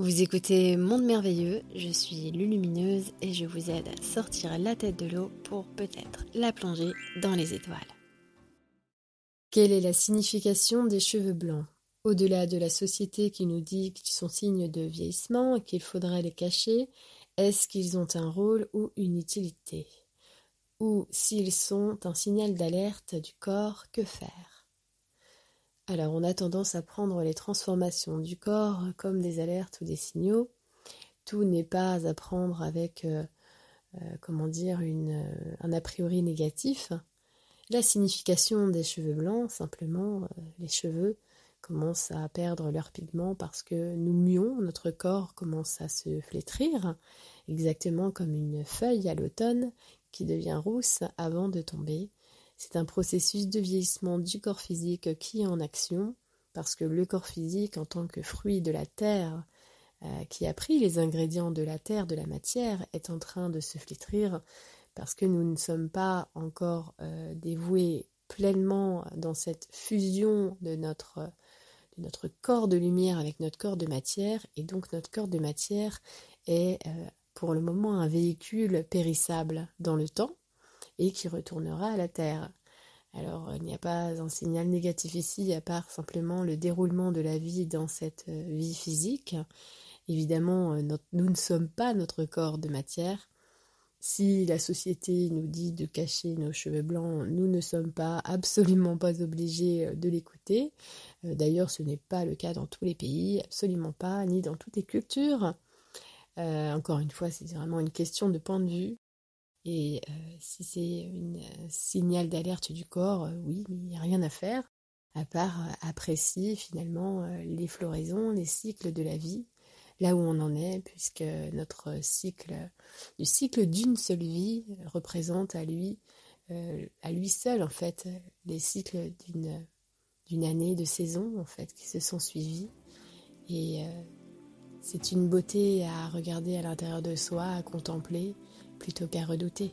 Vous écoutez Monde Merveilleux, je suis Lulumineuse et je vous aide à sortir la tête de l'eau pour peut-être la plonger dans les étoiles. Quelle est la signification des cheveux blancs? Au-delà de la société qui nous dit qu'ils sont signes de vieillissement et qu'il faudrait les cacher, est-ce qu'ils ont un rôle ou une utilité? Ou s'ils sont un signal d'alerte du corps, que faire? Alors on a tendance à prendre les transformations du corps comme des alertes ou des signaux. Tout n'est pas à prendre avec, euh, euh, comment dire, euh, un a priori négatif. La signification des cheveux blancs, simplement, les cheveux commencent à perdre leur pigment parce que nous muons, notre corps commence à se flétrir, exactement comme une feuille à l'automne qui devient rousse avant de tomber. C'est un processus de vieillissement du corps physique qui est en action, parce que le corps physique, en tant que fruit de la terre, euh, qui a pris les ingrédients de la terre, de la matière, est en train de se flétrir, parce que nous ne sommes pas encore euh, dévoués pleinement dans cette fusion de notre, de notre corps de lumière avec notre corps de matière, et donc notre corps de matière est euh, pour le moment un véhicule périssable dans le temps, et qui retournera à la Terre. Alors il n'y a pas un signal négatif ici, à part simplement le déroulement de la vie dans cette euh, vie physique. Évidemment, euh, nous ne sommes pas notre corps de matière. Si la société nous dit de cacher nos cheveux blancs, nous ne sommes pas absolument pas obligés euh, de l'écouter. D'ailleurs, ce n'est pas le cas dans tous les pays, absolument pas, ni dans toutes les cultures. encore une fois, c'est vraiment une question de point de vue. Et euh, si c'est un euh, signal d'alerte du corps, euh, oui, il n'y a rien à faire, à part apprécier finalement les floraisons, les cycles de la vie, là où on en est, puisque notre cycle, le cycle d'une seule vie représente à lui, à lui seul en fait, les cycles d'une d'une année de saison en fait qui se sont suivis. Et c'est une beauté à regarder à l'intérieur de soi, à contempler plutôt qu'à redouter.